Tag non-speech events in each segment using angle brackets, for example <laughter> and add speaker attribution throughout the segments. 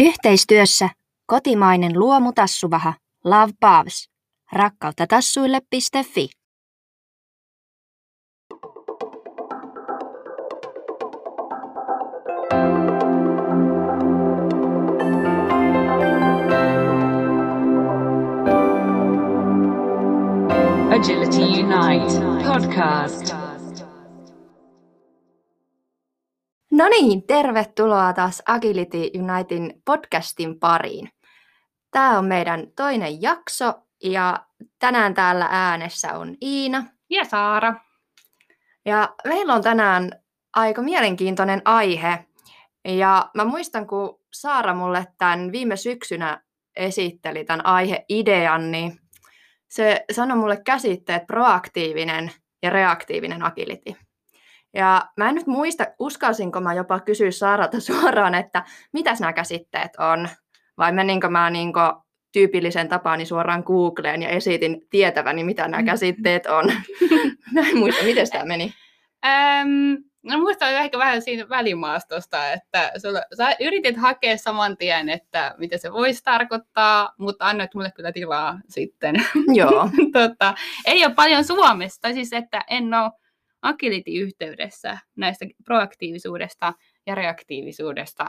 Speaker 1: Yhteistyössä kotimainen luomutassuvaha Love Pavs. Rakkautta tassuille.fi.
Speaker 2: Agility Unite podcast.
Speaker 1: No niin, tervetuloa taas Agility Unitein podcastin pariin. Tämä on meidän toinen jakso ja tänään täällä äänessä on Iina.
Speaker 3: Ja Saara.
Speaker 1: Ja meillä on tänään aika mielenkiintoinen aihe. Ja mä muistan, kun Saara mulle tämän viime syksynä esitteli tämän aiheidean, niin se sanoi mulle käsitteet proaktiivinen ja reaktiivinen agility. Ja mä en nyt muista, uskalsinko mä jopa kysyä Saaralta <laughs> suoraan, että mitä nämä käsitteet on, vai meninkö mä niin tyypillisen tapaani suoraan Googleen ja esitin tietäväni, mitä nämä käsitteet on. <laughs> <laughs> mä en muista, miten tämä meni.
Speaker 3: Ähm, no muistan ehkä vähän siinä välimaastosta, että sulla, sä yritit hakea saman tien, että mitä se voisi tarkoittaa, mutta annoit mulle kyllä tilaa sitten.
Speaker 1: Joo.
Speaker 3: tota, ei ole paljon Suomesta, siis että en ole agility-yhteydessä näistä proaktiivisuudesta ja reaktiivisuudesta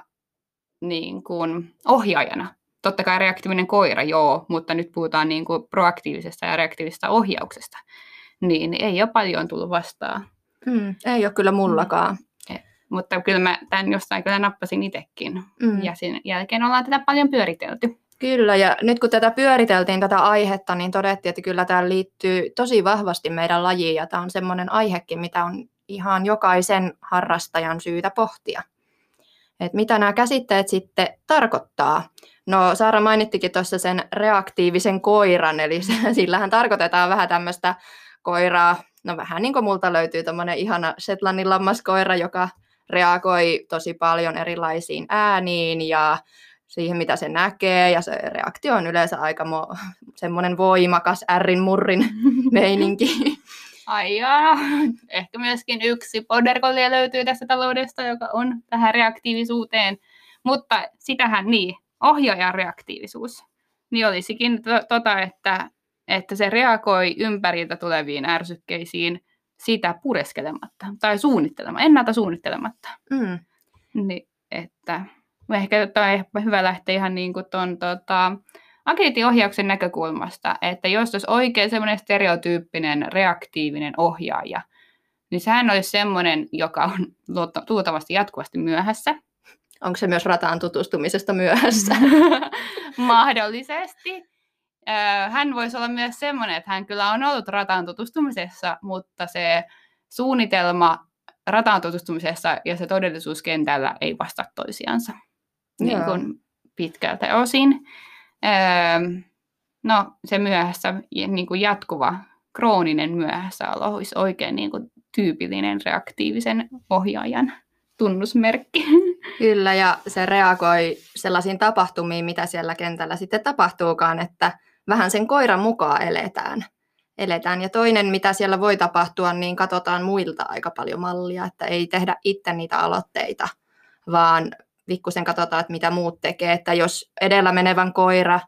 Speaker 3: niin kuin ohjaajana. Totta kai reaktiivinen koira, joo, mutta nyt puhutaan niin kuin proaktiivisesta ja reaktiivisesta ohjauksesta. Niin ei ole paljon tullut vastaan.
Speaker 1: Mm, ei ole kyllä mullakaan.
Speaker 3: Mm. Mutta kyllä mä tämän jostain kyllä nappasin itsekin.
Speaker 1: Mm.
Speaker 3: Ja sen jälkeen ollaan tätä paljon pyöritelty.
Speaker 1: Kyllä, ja nyt kun tätä pyöriteltiin, tätä aihetta, niin todettiin, että kyllä tämä liittyy tosi vahvasti meidän lajiin, ja tämä on semmoinen aihekin, mitä on ihan jokaisen harrastajan syytä pohtia. Et mitä nämä käsitteet sitten tarkoittaa? No Saara mainittikin tuossa sen reaktiivisen koiran, eli sillähän tarkoitetaan vähän tämmöistä koiraa, no vähän niin kuin multa löytyy tämmöinen ihana Shetlandin lammaskoira, joka reagoi tosi paljon erilaisiin ääniin ja siihen, mitä se näkee, ja se reaktio on yleensä aika mo- semmoinen voimakas ärrin murrin <laughs> meininki.
Speaker 3: Ai jaa. Ehkä myöskin yksi border löytyy tästä taloudesta, joka on tähän reaktiivisuuteen. Mutta sitähän niin, ohjaajan reaktiivisuus. Niin olisikin to- tota, että, että se reagoi ympäriltä tuleviin ärsykkeisiin sitä pureskelematta tai suunnittelematta, ennalta suunnittelematta.
Speaker 1: Mm.
Speaker 3: Niin, että ehkä on hyvä lähteä ihan niin kuin ton, tota, agility-ohjauksen näkökulmasta, että jos olisi oikein semmoinen stereotyyppinen reaktiivinen ohjaaja, niin sehän olisi semmoinen, joka on luultavasti jatkuvasti myöhässä.
Speaker 1: Onko se myös rataan tutustumisesta myöhässä? <laughs>
Speaker 3: Mahdollisesti. Hän voisi olla myös semmoinen, että hän kyllä on ollut rataan tutustumisessa, mutta se suunnitelma rataan tutustumisessa ja se todellisuus kentällä ei vastaa toisiansa niin kuin pitkältä osin. Öö, no se myöhässä niin kuin jatkuva krooninen myöhässäolo olisi oikein niin kuin tyypillinen reaktiivisen ohjaajan tunnusmerkki. <laughs>
Speaker 1: Kyllä, ja se reagoi sellaisiin tapahtumiin, mitä siellä kentällä sitten tapahtuukaan, että vähän sen koiran mukaan eletään. eletään. Ja toinen, mitä siellä voi tapahtua, niin katsotaan muilta aika paljon mallia, että ei tehdä itse niitä aloitteita, vaan pikkusen katsotaan, että mitä muut tekee. Että jos edellä menevän koira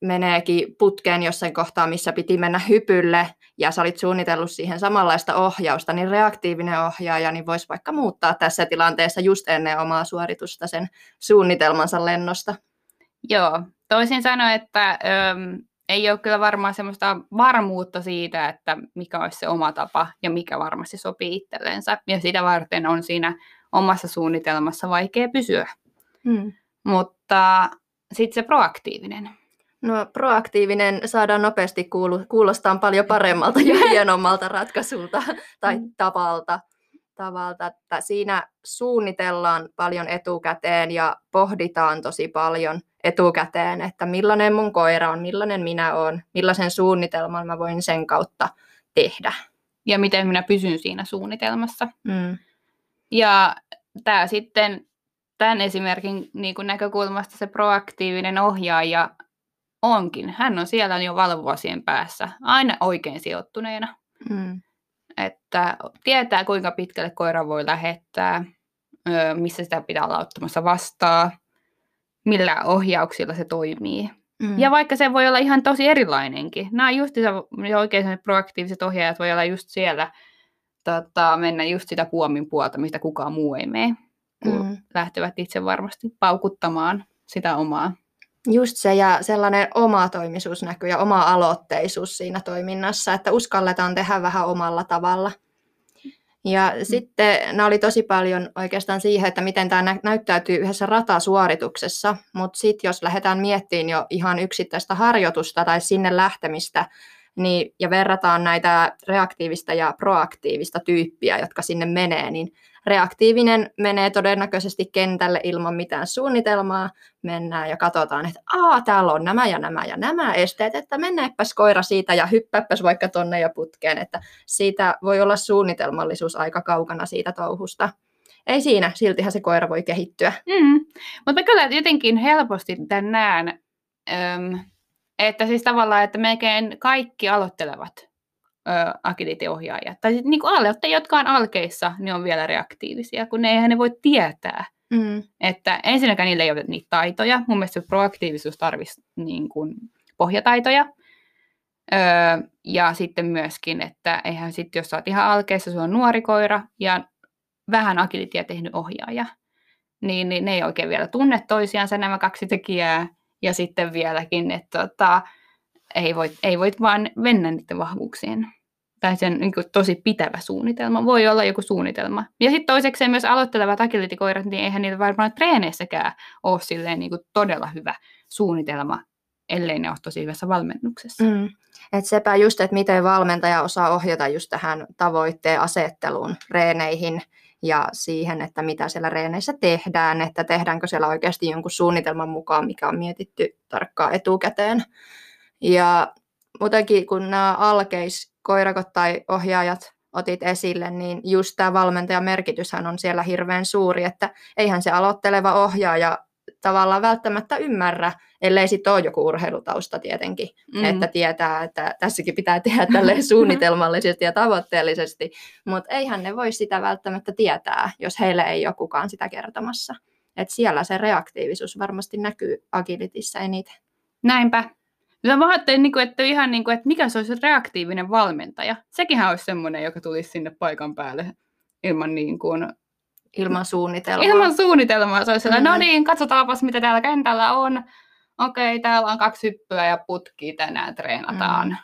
Speaker 1: meneekin putkeen jossain kohtaa, missä piti mennä hypylle, ja sä olit suunnitellut siihen samanlaista ohjausta, niin reaktiivinen ohjaaja niin voisi vaikka muuttaa tässä tilanteessa just ennen omaa suoritusta sen suunnitelmansa lennosta.
Speaker 3: Joo, toisin sanoen, että äm, ei ole kyllä varmaan semmoista varmuutta siitä, että mikä olisi se oma tapa ja mikä varmasti sopii itsellensä. Ja sitä varten on siinä omassa suunnitelmassa vaikea pysyä.
Speaker 1: Hmm.
Speaker 3: Mutta sitten se proaktiivinen.
Speaker 1: No proaktiivinen saadaan nopeasti kuulu, kuulostaa paljon paremmalta ja <laughs> hienommalta ratkaisulta tai hmm. tavalta. tavalta. Että siinä suunnitellaan paljon etukäteen ja pohditaan tosi paljon etukäteen, että millainen mun koira on, millainen minä olen, millaisen suunnitelman mä voin sen kautta tehdä.
Speaker 3: Ja miten minä pysyn siinä suunnitelmassa.
Speaker 1: Mm.
Speaker 3: Ja tämä sitten tämän esimerkin niin kuin näkökulmasta se proaktiivinen ohjaaja onkin. Hän on siellä jo valovuosien päässä, aina oikein sijoittuneena.
Speaker 1: Mm.
Speaker 3: Että tietää, kuinka pitkälle koira voi lähettää, missä sitä pitää olla ottamassa vastaan, millä ohjauksilla se toimii.
Speaker 1: Mm.
Speaker 3: Ja vaikka se voi olla ihan tosi erilainenkin. Nämä just oikein sellaiset proaktiiviset ohjaajat voi olla just siellä, tota, mennä just sitä puomin puolta, mistä kukaan muu ei mene, kun
Speaker 1: Mm.
Speaker 3: lähtevät itse varmasti paukuttamaan sitä omaa.
Speaker 1: Just se ja sellainen omatoimisuus näkyy ja oma aloitteisuus siinä toiminnassa, että uskalletaan tehdä vähän omalla tavalla. Ja mm. sitten nämä oli tosi paljon oikeastaan siihen, että miten tämä nä- näyttäytyy yhdessä ratasuorituksessa, mutta sitten jos lähdetään miettimään jo ihan yksittäistä harjoitusta tai sinne lähtemistä, niin, ja verrataan näitä reaktiivista ja proaktiivista tyyppiä, jotka sinne menee, niin reaktiivinen menee todennäköisesti kentälle ilman mitään suunnitelmaa. Mennään ja katsotaan, että Aa, täällä on nämä ja nämä ja nämä esteet, että mennääpäs koira siitä ja hyppääpäs vaikka tonne ja putkeen, että siitä voi olla suunnitelmallisuus aika kaukana siitä touhusta. Ei siinä, siltihän se koira voi kehittyä.
Speaker 3: Mm. Mutta mä kyllä jotenkin helposti tämän näen, öm, että siis tavallaan, että melkein kaikki aloittelevat agility-ohjaajat, tai sitten niin aloittajat, jotka on alkeissa, niin on vielä reaktiivisia, kun ne eihän ne voi tietää.
Speaker 1: Mm.
Speaker 3: Että ensinnäkään niillä ei ole niitä taitoja. Mun mielestä se proaktiivisuus tarvitsisi niin kuin pohjataitoja. Öö, ja sitten myöskin, että eihän sitten, jos sä oot ihan alkeessa, sulla on nuori koira ja vähän agilitia tehnyt ohjaaja, niin, niin ne ei oikein vielä tunne toisiansa nämä kaksi tekijää. Ja sitten vieläkin, että tota, ei, voi, ei voi vaan mennä niiden vahvuuksien. Tai sen niin kuin, tosi pitävä suunnitelma. Voi olla joku suunnitelma. Ja sitten toiseksi myös aloittelevat agility-koirat, niin eihän niillä varmaan treeneissäkään ole silleen, niin kuin, todella hyvä suunnitelma, ellei ne ole tosi hyvässä valmennuksessa.
Speaker 1: Mm. Et sepä just, että miten valmentaja osaa ohjata just tähän tavoitteen asetteluun reeneihin ja siihen, että mitä siellä reeneissä tehdään, että tehdäänkö siellä oikeasti jonkun suunnitelman mukaan, mikä on mietitty tarkkaan etukäteen. Ja muutenkin kun nämä alkeiskoirakot tai ohjaajat otit esille, niin just tämä valmentajan merkityshän on siellä hirveän suuri, että eihän se aloitteleva ohjaaja tavallaan välttämättä ymmärrä, ellei sitten ole joku urheilutausta tietenkin, mm. että tietää, että tässäkin pitää tehdä tälleen <laughs> suunnitelmallisesti ja tavoitteellisesti, mutta eihän ne voi sitä välttämättä tietää, jos heille ei ole kukaan sitä kertomassa. Et siellä se reaktiivisuus varmasti näkyy agilitissa eniten.
Speaker 3: Näinpä. Mä ajattelin, niin kuin, että, ihan niin kuin, että mikä se olisi reaktiivinen valmentaja. Sekinhän olisi semmoinen, joka tulisi sinne paikan päälle ilman niin kuin,
Speaker 1: Ilman suunnitelmaa.
Speaker 3: Ilman suunnitelmaa. Se olisi sellainen,
Speaker 1: Mm.
Speaker 3: no niin, katsotaanpas mitä täällä kentällä on. Okei, täällä on kaksi hyppyä ja putkia tänään treenataan.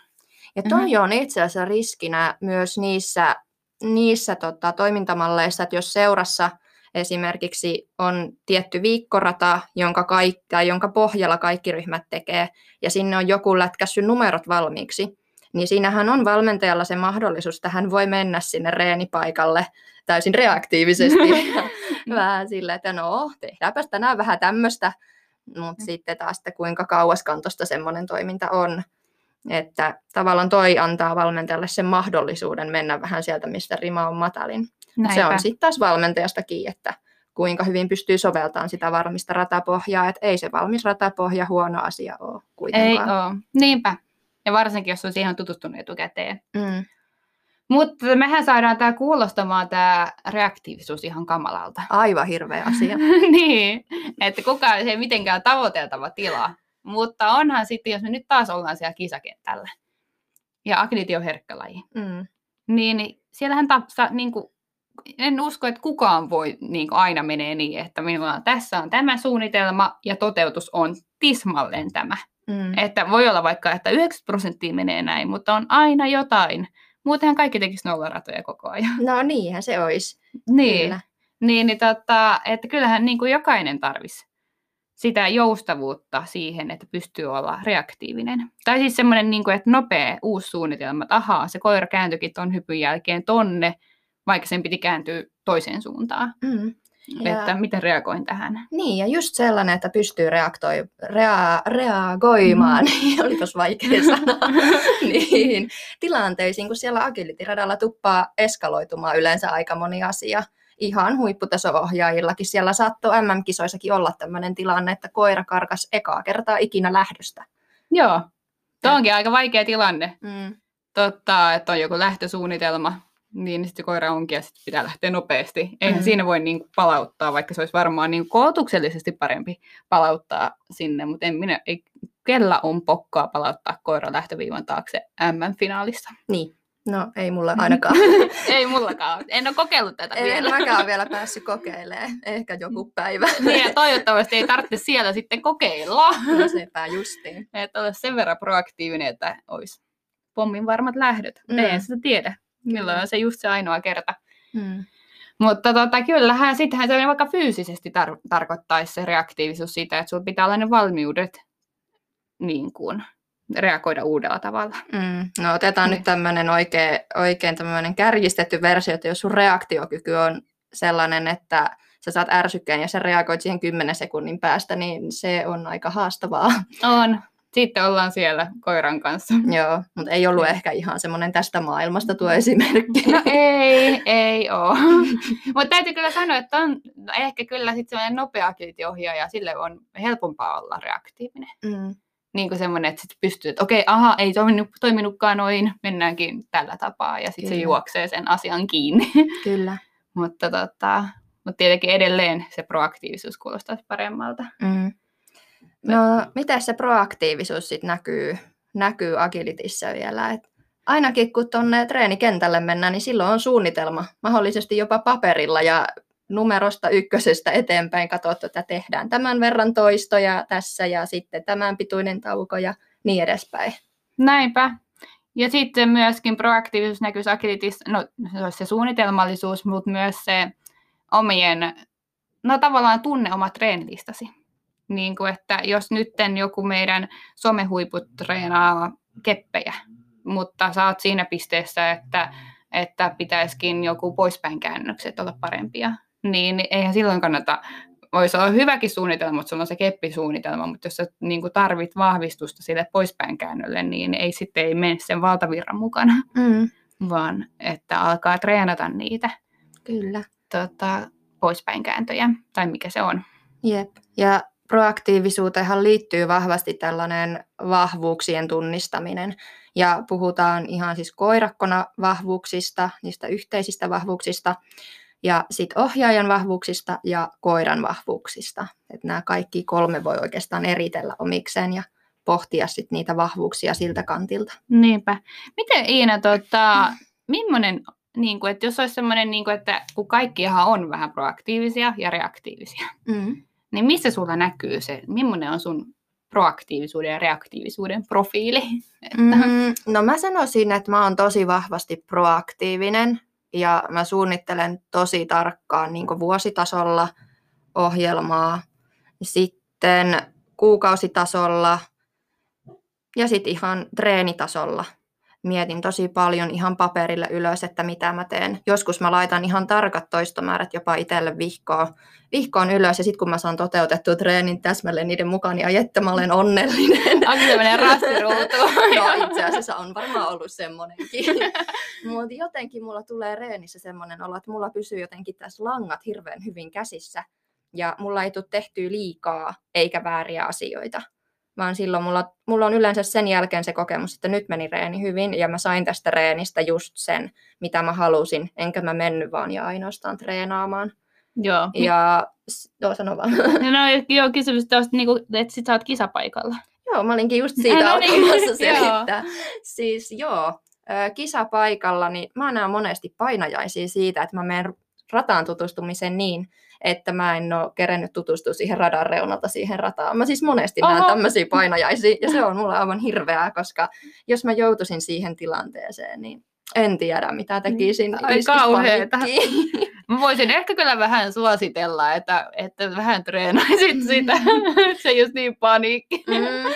Speaker 1: Ja toi
Speaker 3: Mhm.
Speaker 1: on itse asiassa riskinä myös niissä, niissä tota, toimintamalleissa, että jos seurassa esimerkiksi on tietty viikkorata, jonka, kaik, tai jonka pohjalla kaikki ryhmät tekee, ja sinne on joku lätkässyt numerot valmiiksi, niin siinähän on valmentajalla se mahdollisuus, että hän voi mennä sinne reenipaikalle täysin reaktiivisesti. <laughs> ja vähän silleen, että no, tehdäänpäs tänään vähän tämmöistä, mutta
Speaker 3: Mm.
Speaker 1: sitten taas, että kuinka kauaskantoista semmoinen toiminta on. Että tavallaan toi antaa valmentajalle sen mahdollisuuden mennä vähän sieltä, mistä rima on matalin. Mut Se
Speaker 3: Näinpä.
Speaker 1: on sitten taas valmentajasta kiinni, että kuinka hyvin pystyy soveltamaan sitä varmista ratapohjaa, että ei se valmis ratapohja huono asia ole
Speaker 3: Ei
Speaker 1: kuitenkaan.
Speaker 3: ole. Niinpä. Ja varsinkin, jos on siihen tutustunut etukäteen.
Speaker 1: Mm,
Speaker 3: Mutta mehän saadaan tämä kuulostamaan tämä reaktiivisuus ihan kamalalta.
Speaker 1: aivan hirveä asia. <laughs>
Speaker 3: niin, että kukaan se ei mitenkään tavoiteltava tila. Mutta onhan sitten, jos me nyt taas ollaan siellä kisakentällä, ja agility on herkkä laji,
Speaker 1: Mm,
Speaker 3: niin siellähän tapsa, niin kuin, en usko, että kukaan voi niin kuin aina menee niin, että minulla on, tässä on tämä suunnitelma ja toteutus on tismalleen tämä.
Speaker 1: Mm.
Speaker 3: Että voi olla vaikka, että 90 prosenttia menee näin, mutta on aina jotain. Muutenhan kaikki tekisi nollaratoja koko ajan.
Speaker 1: No niinhän se olisi.
Speaker 3: Niin,
Speaker 1: Kyllä.
Speaker 3: niin, niin tota, että kyllähän niin kuin jokainen tarvisi sitä joustavuutta siihen, että pystyy olla reaktiivinen. Tai siis semmoinen, niin kuin, että nopea uusi suunnitelma, että ahaa, se koira kääntyikin ton hypyn jälkeen tonne, vaikka sen piti kääntyä toiseen suuntaan.
Speaker 1: Mm. Ja-
Speaker 3: Että miten reagoin tähän.
Speaker 1: Niin, ja just sellainen, että pystyy reaktoi, rea, reagoimaan, mm. <laughs> olipas vaikea sana, <laughs> niin, tilanteisiin, kun siellä agility-radalla tuppaa eskaloitumaan yleensä aika moni asia. Ihan huipputaso-ohjaajillakin. Siellä saattoi MM-kisoissakin olla tämmöinen tilanne, että koira karkas ekaa kertaa ikinä lähdöstä.
Speaker 3: Joo, tuo onkin aika vaikea tilanne.
Speaker 1: Mm.
Speaker 3: Totta, että on joku lähtösuunnitelma niin sitten se koira onkin ja sitten pitää lähteä nopeasti. Eihän
Speaker 1: Mm.
Speaker 3: siinä voi niin palauttaa, vaikka se olisi varmaan niin koulutuksellisesti parempi palauttaa sinne, mutta en minä, ei, kellä on pokkaa palauttaa koira lähtöviivan taakse M-finaalissa.
Speaker 1: Niin. No ei mulle ainakaan. <laughs>
Speaker 3: ei mullakaan. En ole kokeillut tätä
Speaker 1: en
Speaker 3: vielä.
Speaker 1: mäkään vielä <laughs> päässyt kokeilemaan. Ehkä joku päivä. <laughs>
Speaker 3: Niin, ja toivottavasti ei tarvitse siellä sitten kokeilla.
Speaker 1: No sepä justiin.
Speaker 3: Että ole sen verran proaktiivinen, että olisi pommin varmat lähdöt. Mm. Ei sitä tiedä, milloin on se just se ainoa kerta.
Speaker 1: Mm.
Speaker 3: Mutta tota, kyllähän sittenhän se vaikka fyysisesti tar- tarkoittaisi se reaktiivisuus sitä, että sulla pitää olla ne valmiudet niin kuin, reagoida uudella tavalla.
Speaker 1: Mm. No otetaan
Speaker 3: Niin.
Speaker 1: nyt tämmöinen oikein, oikein tämmöinen kärjistetty versio, että jos sun reaktiokyky on sellainen, että sä saat ärsykkeen ja sä reagoit siihen 10 sekunnin päästä, niin se on aika haastavaa.
Speaker 3: On. Sitten ollaan siellä koiran kanssa.
Speaker 1: Joo, mutta ei ollut ehkä ihan semmoinen tästä maailmasta tuo esimerkki.
Speaker 3: No ei, ei oo. <laughs> Mutta täytyy kyllä sanoa, että on no ehkä kyllä sitten semmoinen nopea agility-ohjaaja, sille on helpompaa olla reaktiivinen.
Speaker 1: Mm.
Speaker 3: Niin kuin semmoinen, että sitten pystyy, että okei, aha, ei toiminut, toiminutkaan noin, mennäänkin tällä tapaa, ja sitten se juoksee sen asian kiinni. <laughs>
Speaker 1: Kyllä.
Speaker 3: mutta, tota, mutta tietenkin edelleen se proaktiivisuus kuulostaisi paremmalta.
Speaker 1: Mm. No, miten se proaktiivisuus sitten näkyy, näkyy agilitissa vielä? Et ainakin kun tuonne treenikentälle mennään, niin silloin on suunnitelma, mahdollisesti jopa paperilla ja numerosta ykkösestä eteenpäin katsottu, että tehdään tämän verran toistoja tässä ja sitten tämän pituinen tauko ja niin edespäin.
Speaker 3: Näinpä. Ja sitten myöskin proaktiivisuus näkyy agilitissa, no se olisi se suunnitelmallisuus, mutta myös se omien, no tavallaan tunne oma treenilistasi. Niin kuin, että jos nytten joku meidän somehuiput treenaa keppejä, mutta sä oot siinä pisteessä, että, että pitäisikin joku poispäin käännökset olla parempia, niin eihän silloin kannata voisi olla hyväkin suunnitelma, mutta sulla on se keppisuunnitelma, mutta jos sä niin kuin tarvit vahvistusta sille poispäin käännölle, niin ei sitten ei mene sen valtavirran mukana,
Speaker 1: Mm,
Speaker 3: vaan että alkaa treenata niitä
Speaker 1: kyllä.
Speaker 3: tota, poispäin kääntöjä, tai mikä se on.
Speaker 1: Jep. Ja proaktiivisuuteenhan liittyy vahvasti tällainen vahvuuksien tunnistaminen. Ja puhutaan ihan siis koirakkona vahvuuksista, niistä yhteisistä vahvuuksista, ja sitten ohjaajan vahvuuksista ja koiran vahvuuksista. Et nämä kaikki kolme voi oikeastaan eritellä omikseen ja pohtia sit niitä vahvuuksia siltä kantilta.
Speaker 3: Niinpä. Miten Iina, tota, millainen, niin kuin, että jos olisi semmoinen, niin kuin, että kun kaikkihan on vähän proaktiivisia ja reaktiivisia,
Speaker 1: Mm.
Speaker 3: Niin missä sulla näkyy se, millainen on sun proaktiivisuuden ja reaktiivisuuden profiili? <laughs> Että,
Speaker 1: Mm, no mä sanoisin, että mä oon tosi vahvasti proaktiivinen ja mä suunnittelen tosi tarkkaan niin vuositasolla ohjelmaa, sitten kuukausitasolla ja sitten ihan treenitasolla. Mietin tosi paljon ihan paperille ylös, että mitä mä teen. Joskus mä laitan ihan tarkat toistomäärät jopa itselle vihkoon, vihkoon ylös ja sitten kun mä saan toteutettua treenin täsmälleen niiden mukaan, niin ai että mä olen onnellinen.
Speaker 3: onko tämmöinen rastiruutu?
Speaker 1: No <laughs> itse asiassa on varmaan ollut semmoinenkin. <laughs> Mutta jotenkin mulla tulee reenissä semmoinen olo, että mulla pysyy jotenkin tässä langat hirveän hyvin käsissä. Ja mulla ei tule tehtyä liikaa eikä vääriä asioita. Vaan silloin mulla, mulla on yleensä sen jälkeen se kokemus, että nyt meni reeni hyvin ja mä sain tästä reenistä just sen, mitä mä halusin. Enkä mä mennyt vaan ja ainoastaan treenaamaan.
Speaker 3: Joo.
Speaker 1: Ja s- joo, sano vaan. <laughs>
Speaker 3: No, joo, kysymys tuosta, niin kuin, että sit sä oot kisapaikalla.
Speaker 1: Joo, mä olinkin just <laughs> siitä
Speaker 3: No niin, <laughs> joo.
Speaker 1: selittää. Siis joo, kisapaikalla, niin mä näen monesti painajaisia siitä, että mä menen rataan tutustumiseen niin, että mä en ole kerennyt tutustua siihen radan reunalta siihen rataan. Mä siis monesti näen
Speaker 3: Oho.
Speaker 1: tämmöisiä painajaisia, ja se on mulle aivan hirveää, koska jos mä joutuisin siihen tilanteeseen, niin en tiedä, mitä tekisin.
Speaker 3: Niin. Ai
Speaker 1: Iskis
Speaker 3: kauheeta. <laughs> Mä voisin ehkä kyllä vähän suositella, että, että vähän treenaisit sitä. <laughs> se just niin paniikki.
Speaker 1: Mm,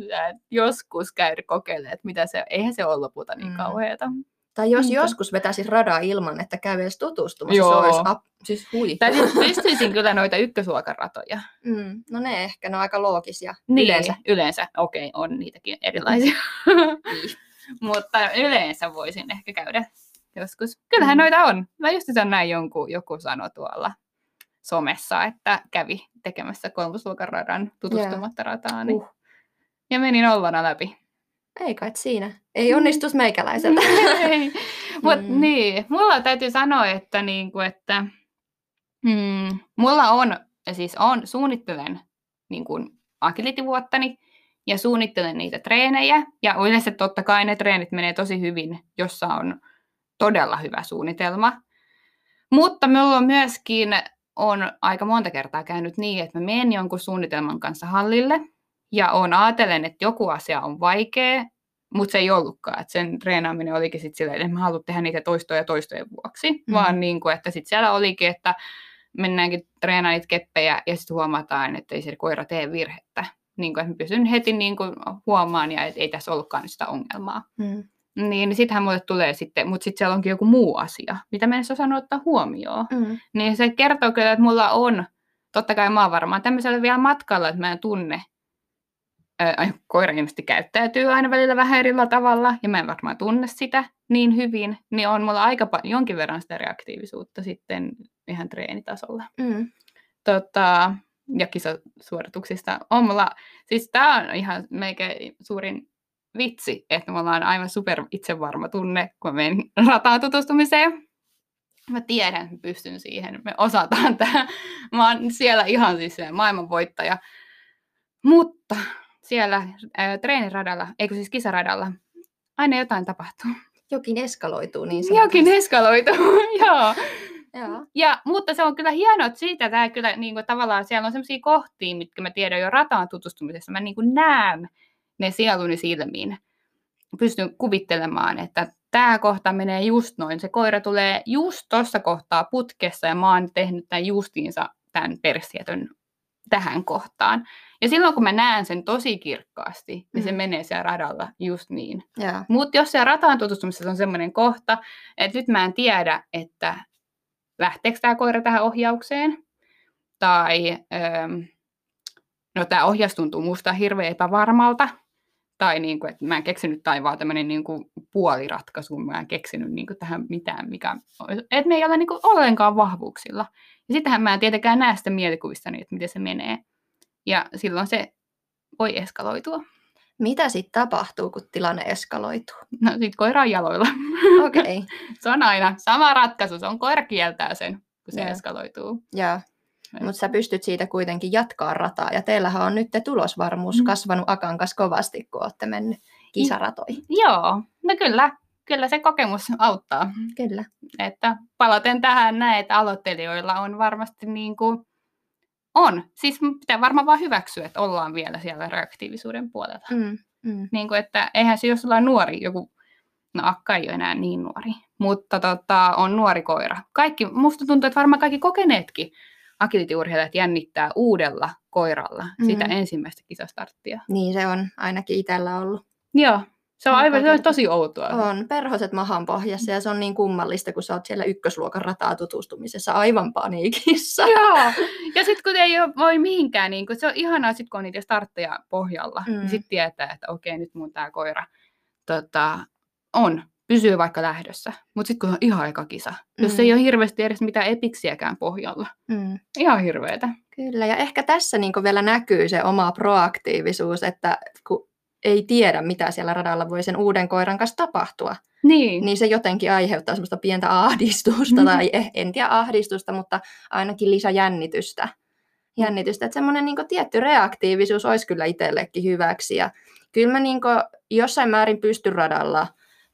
Speaker 1: <laughs>
Speaker 3: joskus käydä kokeilemaan, että mitä se, eihän se ole lopulta niin
Speaker 1: Mm. Tai jos
Speaker 3: Niinpä.
Speaker 1: joskus vetäisin radaa ilman, että käy edes tutustumassa,
Speaker 3: Joo.
Speaker 1: se olisi ap- siis.
Speaker 3: Tai siis pystyisin kyllä noita ykkösluokan ratoja.
Speaker 1: Mm, no ne ehkä, ne on aika loogisia
Speaker 3: Niin,
Speaker 1: yleensä.
Speaker 3: Yleensä, okei, okay, on niitäkin erilaisia.
Speaker 1: Niin. <laughs>
Speaker 3: Mutta yleensä voisin ehkä käydä joskus. Kyllähän
Speaker 1: Mm.
Speaker 3: noita on. Mä just sen näin jonkun, joku sanoi tuolla somessa, että kävi tekemässä kolmosluokan radan tutustumatta rataan. Niin.
Speaker 1: Uh.
Speaker 3: Ja meni nollana läpi.
Speaker 1: Ei kai siinä. Ei onnistus meikäläiseltä. <laughs>
Speaker 3: Ei. Mutta
Speaker 1: Mm.
Speaker 3: niin, mulla täytyy sanoa, että, niinku, että mm, mulla on, siis on, suunnittelen niin kuin agility-vuottani ja suunnittelen niitä treenejä. Ja yleensä totta kai ne treenit menee tosi hyvin, jossa on todella hyvä suunnitelma. Mutta minulla on myöskin on aika monta kertaa käynyt niin, että mä menen jonkun suunnitelman kanssa hallille ja on ajatellen, että joku asia on vaikea, mutta se ei ollutkaan. Että sen treenaaminen olikin sitten silleen, että mä halua tehdä niitä toistoja toistojen vuoksi,
Speaker 1: mm.
Speaker 3: vaan niin kuin, että sitten siellä olikin, että mennäänkin treenaamaan niitä keppejä ja sitten huomataan, että ei se koira tee virhettä. Niin kuin, että mä pystyn heti niin kuin huomaan ja että ei tässä ollutkaan sitä ongelmaa.
Speaker 1: Mm.
Speaker 3: Niin sittenhän mulle tulee sitten, mutta sitten siellä onkin joku muu asia, mitä mä en edes osannut ottaa huomioon.
Speaker 1: Mm.
Speaker 3: Niin se kertoo kyllä, että mulla on, totta kai mä oon varmaan tämmöisellä vielä matkalla, että mä en tunne, ää, koira ilmeisesti käyttäytyy aina välillä vähän erillä tavalla, ja mä en varmaan tunne sitä niin hyvin, niin on mulla aika pa- jonkin verran sitä reaktiivisuutta sitten ihan treenitasolla.
Speaker 1: Mm.
Speaker 3: Tota, ja kisasuorituksista on mulla, siis tää on ihan melkein suurin vitsi, että mulla on aivan super itsevarma tunne, kun menen rataan tutustumiseen. Mä tiedän, että mä pystyn siihen, me osataan tämä. Mä oon siellä ihan siis maailmanvoittaja. Mutta siellä ää, treeniradalla, eikö siis kisaradalla, aina jotain tapahtuu.
Speaker 1: Jokin eskaloituu niin
Speaker 3: Jokin eskaloituu, <laughs> joo.
Speaker 1: Joo.
Speaker 3: Ja, mutta se on kyllä hienoa, että siitä tämä kyllä niin kuin, tavallaan siellä on sellaisia kohtia, mitkä mä tiedän jo rataan tutustumisessa. Mä niin kuin, näen ne sieluni silmiin. Pystyn kuvittelemaan, että tämä kohta menee just noin. Se koira tulee just tuossa kohtaa putkessa ja mä oon tehnyt tämän justiinsa tämän persietön tähän kohtaan. Ja silloin kun mä näen sen tosi kirkkaasti, niin se
Speaker 1: Mm.
Speaker 3: menee siellä radalla just niin.
Speaker 1: Joo.
Speaker 3: Mutta jos siellä rataan tutustumisessa on semmoinen kohta, että nyt mä en tiedä, että lähteekö tämä koira tähän ohjaukseen, tai ähm, no tämä ohjaus tuntuu musta hirveän epävarmalta, tai niin kuin, että mä en keksinyt tai vaan tämmöinen niin kuin puoliratkaisu, mä en keksinyt niin kuin tähän mitään, mikä että me ei olla niin kuin ollenkaan vahvuuksilla. Ja sittenhän mä en tietenkään näe sitä mielikuvista, että miten se menee. Ja silloin se voi eskaloitua.
Speaker 1: Mitä sitten tapahtuu, kun tilanne eskaloituu?
Speaker 3: No sit koira on jaloilla. <laughs>
Speaker 1: Okei. Okay.
Speaker 3: Se on aina sama ratkaisu, se on koira kieltää sen, kun se
Speaker 1: Joo.
Speaker 3: eskaloituu.
Speaker 1: Joo. Mutta sä pystyt siitä kuitenkin jatkaa rataa. Ja teillähän on nyt tulosvarmuus
Speaker 3: Mm.
Speaker 1: kasvanut Akan kanssa kovasti, kun olette mennyt kisaratoihin.
Speaker 3: Joo, no kyllä, kyllä se kokemus auttaa.
Speaker 1: Kyllä.
Speaker 3: Että palaten tähän näin, että aloittelijoilla on varmasti niin kuin, on. Siis pitää varmaan vaan hyväksyä, että ollaan vielä siellä reaktiivisuuden puolella.
Speaker 1: Mm. Mm.
Speaker 3: Niin kuin, että eihän se, jos ollaan nuori, joku, no Akka ei ole enää niin nuori, mutta tota, on nuori koira. Kaikki, musta tuntuu, että varmaan kaikki kokeneetkin agility-urheilijat jännittää uudella koiralla sitä
Speaker 1: Mhm.
Speaker 3: ensimmäistä kisastarttia.
Speaker 1: Niin se on ainakin itsellä ollut.
Speaker 3: Joo, se on aivan se on tosi outoa.
Speaker 1: On perhoset mahan pohjassa ja se on niin kummallista, kun sä oot siellä ykkösluokan rataa tutustumisessa aivan paniikissa. <laughs>
Speaker 3: Joo, <laughs> ja sitten kun ei ole, voi mihinkään, niin kun se on ihanaa sit kun on niitä startteja pohjalla, mm.
Speaker 1: Mm.
Speaker 3: niin sitten tietää, että okei, nyt mun tämä koira tota, on, pysyy vaikka lähdössä. Mutta sitten kun on ihan eka kisa, mm. jos ei ole hirveästi edes mitään epiksiäkään pohjalla.
Speaker 1: Mm.
Speaker 3: Ihan hirveetä.
Speaker 1: Kyllä, ja ehkä tässä niin vielä näkyy se oma proaktiivisuus, että kun ei tiedä, mitä siellä radalla voi sen uuden koiran kanssa tapahtua,
Speaker 3: Niin.
Speaker 1: niin se jotenkin aiheuttaa semmoista pientä ahdistusta,
Speaker 3: Mhm.
Speaker 1: tai eh, en tiedä ahdistusta, mutta ainakin lisäjännitystä. Jännitystä, että semmoinen niin tietty reaktiivisuus olisi kyllä itsellekin hyväksi, ja kyllä mä niin jossain määrin pystyn radalla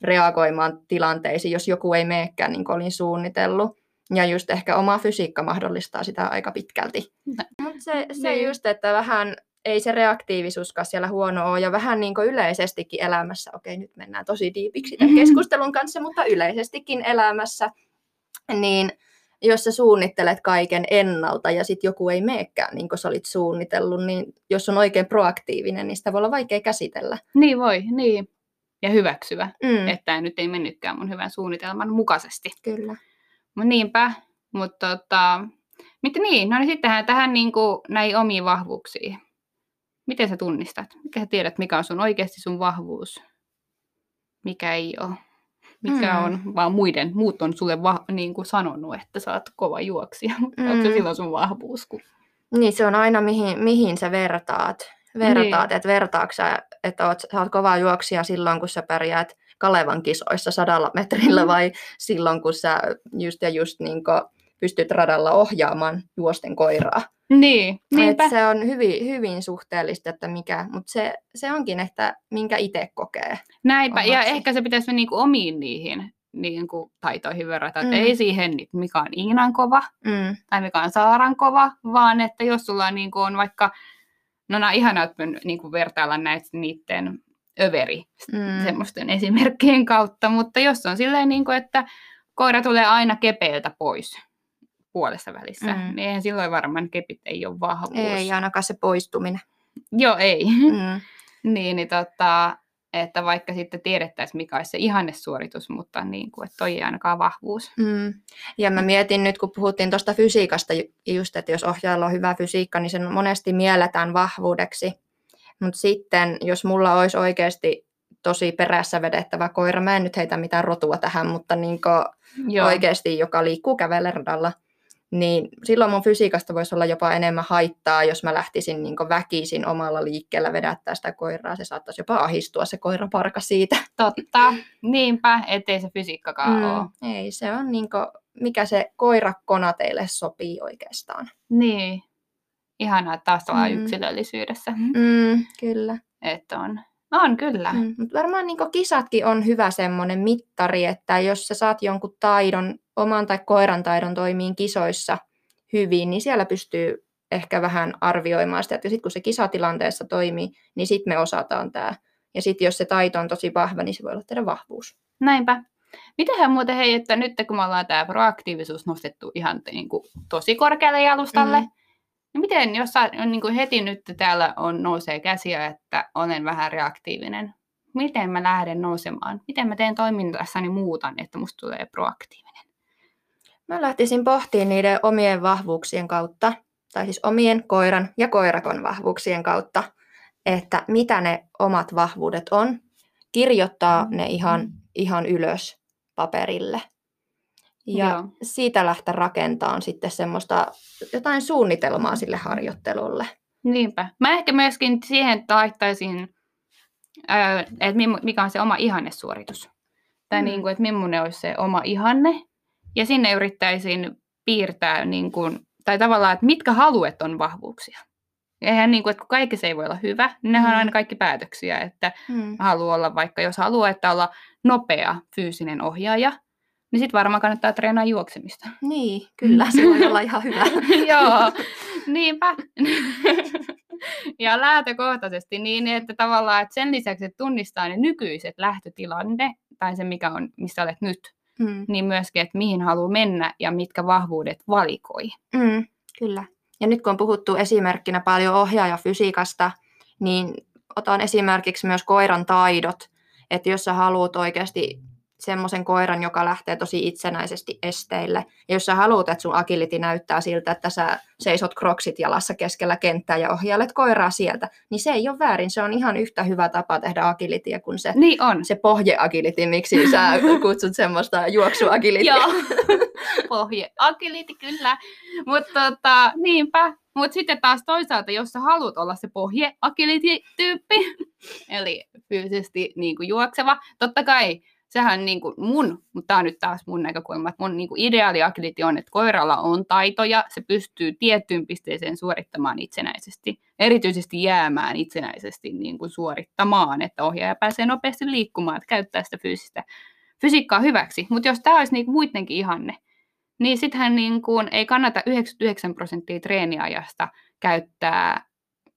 Speaker 1: reagoimaan tilanteisiin, jos joku ei meekään niin kuin olin suunnitellut. Ja just ehkä oma fysiikka mahdollistaa sitä aika pitkälti. Mutta se, se
Speaker 3: Niin.
Speaker 1: just, että vähän ei se reaktiivisuuskaan siellä huono ole, ja vähän niin kuin yleisestikin elämässä, okei nyt mennään tosi diipiksi tämän
Speaker 3: Mhm.
Speaker 1: keskustelun kanssa, mutta yleisestikin elämässä, niin jos sä suunnittelet kaiken ennalta ja sitten joku ei meekään niin kuin sä olit suunnitellut, niin jos on oikein proaktiivinen, niin sitä voi olla vaikea käsitellä.
Speaker 3: niin voi, niin. Ja hyväksyä,
Speaker 1: Mm,
Speaker 3: mm. että tämä nyt ei mennytkään mun hyvän suunnitelman mukaisesti.
Speaker 1: Kyllä.
Speaker 3: Mut niinpä, mutta tota, mitä niin, no niin sittenhän tähän niin kuin, näihin omiin vahvuuksiin. Miten sä tunnistat? Mikä sä tiedät, mikä on sun oikeasti sun vahvuus? Mikä ei ole? Mikä
Speaker 1: Mm.
Speaker 3: on vaan muiden, muut on sulle va, niin kuin sanonut, että sä oot kova juoksija. <laughs> Mm. Onko se silloin sun vahvuus? Kun...
Speaker 1: Niin se on aina mihin, mihin sä vertaat. Vertaat,
Speaker 3: Niin.
Speaker 1: että vertaatko sä, että oot, sä oot kova juoksija silloin, kun sä pärjäät Kalevan kisoissa sadalla metrillä
Speaker 3: Mm.
Speaker 1: vai silloin, kun sä just ja just niin pystyt radalla ohjaamaan juosten koiraa.
Speaker 3: Niin, niinpä.
Speaker 1: Et se on hyvin, hyvin suhteellista, että mikä, mutta se, se onkin, että minkä itse kokee.
Speaker 3: Näinpä, ja
Speaker 1: omaksi.
Speaker 3: ehkä se pitäisi niin kuin omiin niihin niin kuin taitoihin verrata, että
Speaker 1: Mm.
Speaker 3: ei siihen, mikä on Iinan kova
Speaker 1: Mm.
Speaker 3: tai mikä on Saaran kova, vaan että jos sulla niin kuin on vaikka, no nämä ihanat niin kuin vertailla näitä niiden överi
Speaker 1: Mm.
Speaker 3: semmoisten esimerkkien kautta, mutta jos on silleen, niin kuin, että koira tulee aina kepeiltä pois puolessa välissä,
Speaker 1: Mm.
Speaker 3: niin eihän silloin varmaan kepit ei ole vahvuus.
Speaker 1: Ei ainakaan se poistuminen.
Speaker 3: Joo, ei.
Speaker 1: Mm. <laughs>
Speaker 3: niin, niin tota, että vaikka sitten tiedettäisiin, mikä olisi se ihannesuoritus, mutta niin kuin, että toi ei ainakaan vahvuus.
Speaker 1: Mm. Ja mä mietin nyt, kun puhuttiin tuosta fysiikasta, ju- just, että jos ohjaajalla on hyvä fysiikka, niin sen monesti mielletään vahvuudeksi. Mutta sitten, jos mulla olisi oikeasti tosi perässä vedettävä koira, mä en nyt heitä mitään rotua tähän, mutta niin
Speaker 3: Joo.
Speaker 1: oikeasti, joka liikkuu kävellä radalla, niin silloin mun fysiikasta voisi olla jopa enemmän haittaa, jos mä lähtisin niin väkisin omalla liikkeellä vedättää sitä koiraa. Se saattaisi jopa ahistua se koiraparka siitä.
Speaker 3: Totta. Niinpä, ettei se fysiikkakaan mm. ole.
Speaker 1: Ei, se on niin kuin, mikä se koirakona teille sopii oikeastaan.
Speaker 3: Niin. Ihanaa, että taas ollaan
Speaker 1: mm.
Speaker 3: yksilöllisyydessä.
Speaker 1: Mm, kyllä.
Speaker 3: Että on. On, kyllä. Mm.
Speaker 1: Mutta varmaan niin kisatkin on hyvä semmoinen mittari, että jos sä saat jonkun taidon, oman tai koiran taidon toimiin kisoissa hyvin, niin siellä pystyy ehkä vähän arvioimaan sitä, että sitten kun se kisatilanteessa toimii, niin sitten me osataan tämä. Ja sitten jos se taito on tosi vahva, niin se voi olla teidän vahvuus.
Speaker 3: Näinpä. Mitähän muuten hei, että nyt kun me ollaan tämä proaktiivisuus nostettu ihan niin kuin, tosi korkealle jalustalle,
Speaker 1: Mm.
Speaker 3: Mm. niin miten, jos sä, niin kuin heti nyt täällä on, nousee käsiä, että olen vähän reaktiivinen, miten mä lähden nousemaan? Miten mä teen toiminnassani muutan, että musta tulee proaktiivinen?
Speaker 1: Mä lähtisin pohtimaan niiden omien vahvuuksien kautta, tai siis omien koiran ja koirakon vahvuuksien kautta, että mitä ne omat vahvuudet on, kirjoittaa ne ihan, ihan ylös paperille. Ja
Speaker 3: Joo.
Speaker 1: siitä lähteä rakentamaan sitten semmoista jotain suunnitelmaa sille harjoittelulle.
Speaker 3: Niinpä. Mä ehkä myöskin siihen laittaisin, ää, että mikä on se oma ihannesuoritus. Tai
Speaker 1: Mm.
Speaker 3: niin kuin, että millainen olisi se oma ihanne. Ja sinne yrittäisin piirtää, niin kuin, tai tavallaan, että mitkä haluet on vahvuuksia. Eihän niin kuin, että kun kaikki se ei voi olla hyvä, niin nehän on
Speaker 1: Mm.
Speaker 3: aina kaikki päätöksiä, että
Speaker 1: Hmm.
Speaker 3: haluaa olla vaikka, jos haluaa, että olla nopea fyysinen ohjaaja, niin sitten varmaan kannattaa treenaa juoksemista.
Speaker 1: Niin, kyllä, se voi olla ihan hyvä. <laughs>
Speaker 3: Joo, niinpä. <laughs> ja lähtökohtaisesti niin, että tavallaan että sen lisäksi, että tunnistaa ne nykyiset lähtötilanne, tai se mikä on, missä olet nyt,
Speaker 1: Hmm.
Speaker 3: niin myöskin, että mihin haluaa mennä ja mitkä vahvuudet valikoi.
Speaker 1: Mm, kyllä. Ja nyt kun on puhuttu esimerkkinä paljon ohjaajafysiikasta, niin otan esimerkiksi myös koiran taidot. Että jos sä haluat oikeasti semmoisen koiran, joka lähtee tosi itsenäisesti esteille, ja jos sä haluat, että sun agility näyttää siltä, että sä seisot kroksit jalassa keskellä kenttää ja ohjailet koiraa sieltä, niin se ei ole väärin. Se on ihan yhtä hyvä tapa tehdä agilityä kuin se,
Speaker 3: Niin on.
Speaker 1: se pohjeagility, miksi sä <laughs> kutsut semmoista juoksuagilityä.
Speaker 3: Joo, <laughs> pohje. Agility, kyllä. Mutta tota, niinpä. Mutta sitten taas toisaalta, jos sä haluat olla se pohje agility-tyyppi, <laughs> eli fyysisesti niin kuin juokseva, totta kai sehän niin kuin mun, mutta tämä on nyt taas mun näkökulma, että mun niin kuin ideaali agility on, että koiralla on taitoja, se pystyy tiettyyn pisteeseen suorittamaan itsenäisesti, erityisesti jäämään itsenäisesti niin kuin suorittamaan, että ohjaaja pääsee nopeasti liikkumaan, että käyttää sitä fyysistä fysiikkaa hyväksi. Mutta jos tämä olisi niin kuin muidenkin ihanne, niin sittenhän niin kuin ei kannata 99 prosenttia treeniajasta käyttää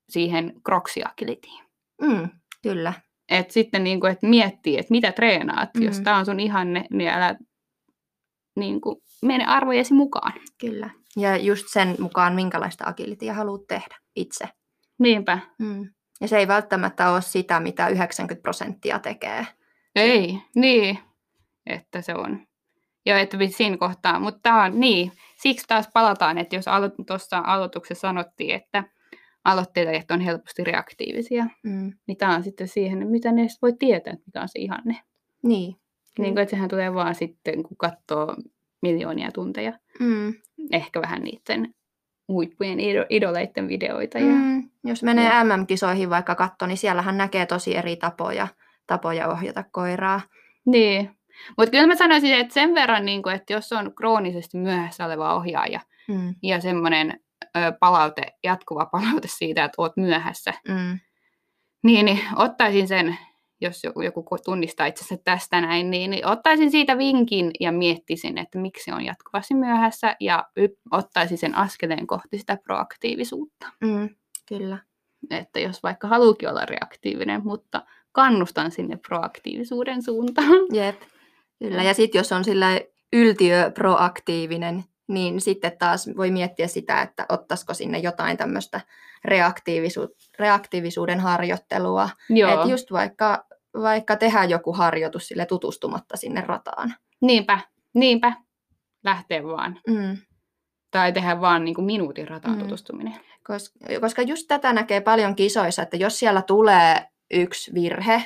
Speaker 3: siihen kroksiakilitiin.
Speaker 1: Mm, kyllä.
Speaker 3: Et sitten niin kuin, et miettii, että mitä treenaat. Mm. Jos
Speaker 1: Mm.
Speaker 3: tämä on sun ihanne, niin älä niin kuin, mene arvojesi mukaan.
Speaker 1: Kyllä. Ja just sen mukaan, minkälaista agilityä haluat tehdä itse.
Speaker 3: Niinpä.
Speaker 1: Mm. Ja se ei välttämättä ole sitä, mitä 90 prosenttia tekee.
Speaker 3: Ei, niin. Että se on. Ja että siinä kohtaa, mutta tämä on niin. Siksi taas palataan, että jos alo- tuossa aloituksessa sanottiin, että aloittelijat on helposti reaktiivisia,
Speaker 1: Mm.
Speaker 3: niin tämä on sitten siihen, mitä ne voi tietää, että mikä on se ihanne.
Speaker 1: Niin.
Speaker 3: Niin kuin, että sehän tulee vaan sitten, kun katsoo miljoonia tunteja,
Speaker 1: Mm.
Speaker 3: ehkä vähän niiden huippujen ido- idoleiden videoita. Ja...
Speaker 1: Mm. Jos menee MM-kisoihin vaikka katto, niin siellähän näkee tosi eri tapoja, tapoja ohjata koiraa.
Speaker 3: Niin. Mutta kyllä mä sanoisin, että sen verran, niin kuin, että jos on kroonisesti myöhässä oleva ohjaaja
Speaker 1: Mm.
Speaker 3: ja semmoinen palaute, jatkuva palaute <laughs> siitä, että oot myöhässä,
Speaker 1: Mm.
Speaker 3: niin, niin ottaisin sen, jos joku, joku tunnistaa itsensä tästä näin, niin, niin ottaisin siitä vinkin ja miettisin, että miksi on jatkuvasti myöhässä ja y- ottaisin sen askeleen kohti sitä proaktiivisuutta.
Speaker 1: Mm. Kyllä.
Speaker 3: Että jos vaikka haluukin olla reaktiivinen, mutta kannustan sinne proaktiivisuuden suuntaan.
Speaker 1: Jep. Kyllä. Ja sitten jos on sillä yltiöproaktiivinen, niin sitten taas voi miettiä sitä, että ottaisiko sinne jotain tämmöistä reaktiivisu- reaktiivisuuden harjoittelua. Että just vaikka, vaikka tehdään joku harjoitus sille tutustumatta sinne rataan.
Speaker 3: niinpä, niinpä. Lähtee vaan.
Speaker 1: Mm.
Speaker 3: Tai tehdä vaan niin kuin minuutin rataan
Speaker 1: Mm.
Speaker 3: tutustuminen.
Speaker 1: Koska, koska just tätä näkee paljon kisoissa, että jos siellä tulee yksi virhe,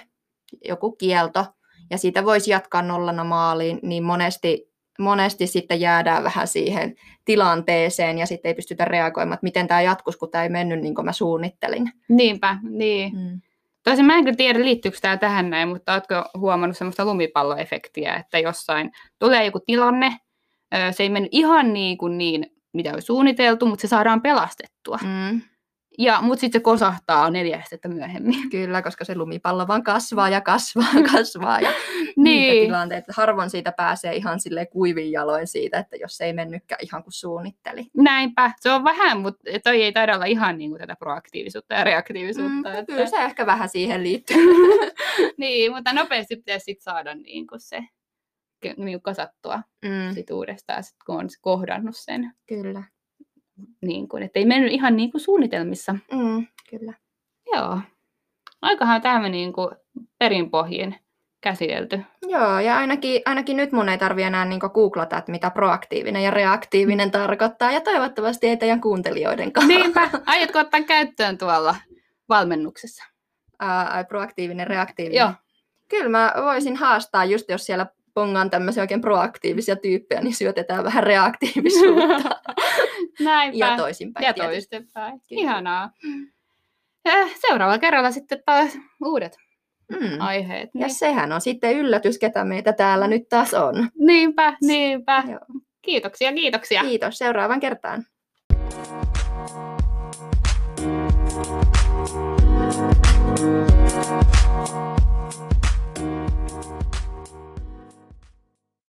Speaker 1: joku kielto, ja siitä voisi jatkaa nollana maaliin, niin monesti, monesti sitten jäädään vähän siihen tilanteeseen ja sitten ei pystytä reagoimaan, että miten tämä jatkuisi, kun tämä ei mennyt niin kuin mä suunnittelin.
Speaker 3: Niinpä, niin.
Speaker 1: Mm.
Speaker 3: Tosin mä en kyllä tiedä, liittyykö tämä tähän näin, mutta ootko huomannut semmoista lumipalloefektiä, että jossain tulee joku tilanne, se ei mennyt ihan niin kuin niin, mitä on suunniteltu, mutta se saadaan pelastettua.
Speaker 1: Mm.
Speaker 3: Ja, mutta sitten se kosahtaa neljä astetta myöhemmin.
Speaker 1: Kyllä, koska se lumipallo vaan kasvaa ja kasvaa ja kasvaa. Ja <laughs> niitä
Speaker 3: Niin,
Speaker 1: tilanteita. Harvoin siitä pääsee ihan sille kuivin jaloin siitä, että jos ei mennytkään ihan kuin suunnitteli.
Speaker 3: näinpä. Se on vähän, mutta toi ei taida olla ihan niin kuin tätä proaktiivisuutta ja reaktiivisuutta.
Speaker 1: Mm,
Speaker 3: että...
Speaker 1: kyllä se ehkä vähän siihen liittyy. <laughs>
Speaker 3: niin, mutta nopeasti pitäisi sit saada niin kuin se niin kuin kasattua
Speaker 1: Mm,
Speaker 3: sit uudestaan, sit kun on kohdannut sen.
Speaker 1: kyllä.
Speaker 3: Niin kuin, että ei mennyt ihan niin kuin suunnitelmissa.
Speaker 1: Mm, kyllä.
Speaker 3: Joo. Aikahan tämä niin kuin perinpohjin käsitelty.
Speaker 1: Joo, ja ainakin, ainakin nyt mun ei tarvi enää niinku googlata, että mitä proaktiivinen ja reaktiivinen tarkoittaa, ja toivottavasti ei teidän kuuntelijoidenkaan.
Speaker 3: Niinpä. Aiotko ottaa käyttöön tuolla valmennuksessa?
Speaker 1: Ää, ai, proaktiivinen, reaktiivinen.
Speaker 3: Joo.
Speaker 1: Kyllä mä voisin haastaa, just jos siellä pongaan tämmöisiä oikein proaktiivisia tyyppejä, niin syötetään vähän reaktiivisuutta. <laughs>
Speaker 3: Näinpä.
Speaker 1: ja toisinpäin
Speaker 3: ja.
Speaker 1: Kyllä.
Speaker 3: Ihanaa. Ja seuraavalla kerralla sitten taas uudet
Speaker 1: Mm.
Speaker 3: aiheet.
Speaker 1: Ja
Speaker 3: Niin.
Speaker 1: sehän on sitten yllätys, ketä meitä täällä nyt taas on.
Speaker 3: Niinpä, niinpä.
Speaker 1: Joo.
Speaker 3: Kiitoksia, kiitoksia.
Speaker 1: Kiitos, seuraavan kertaan.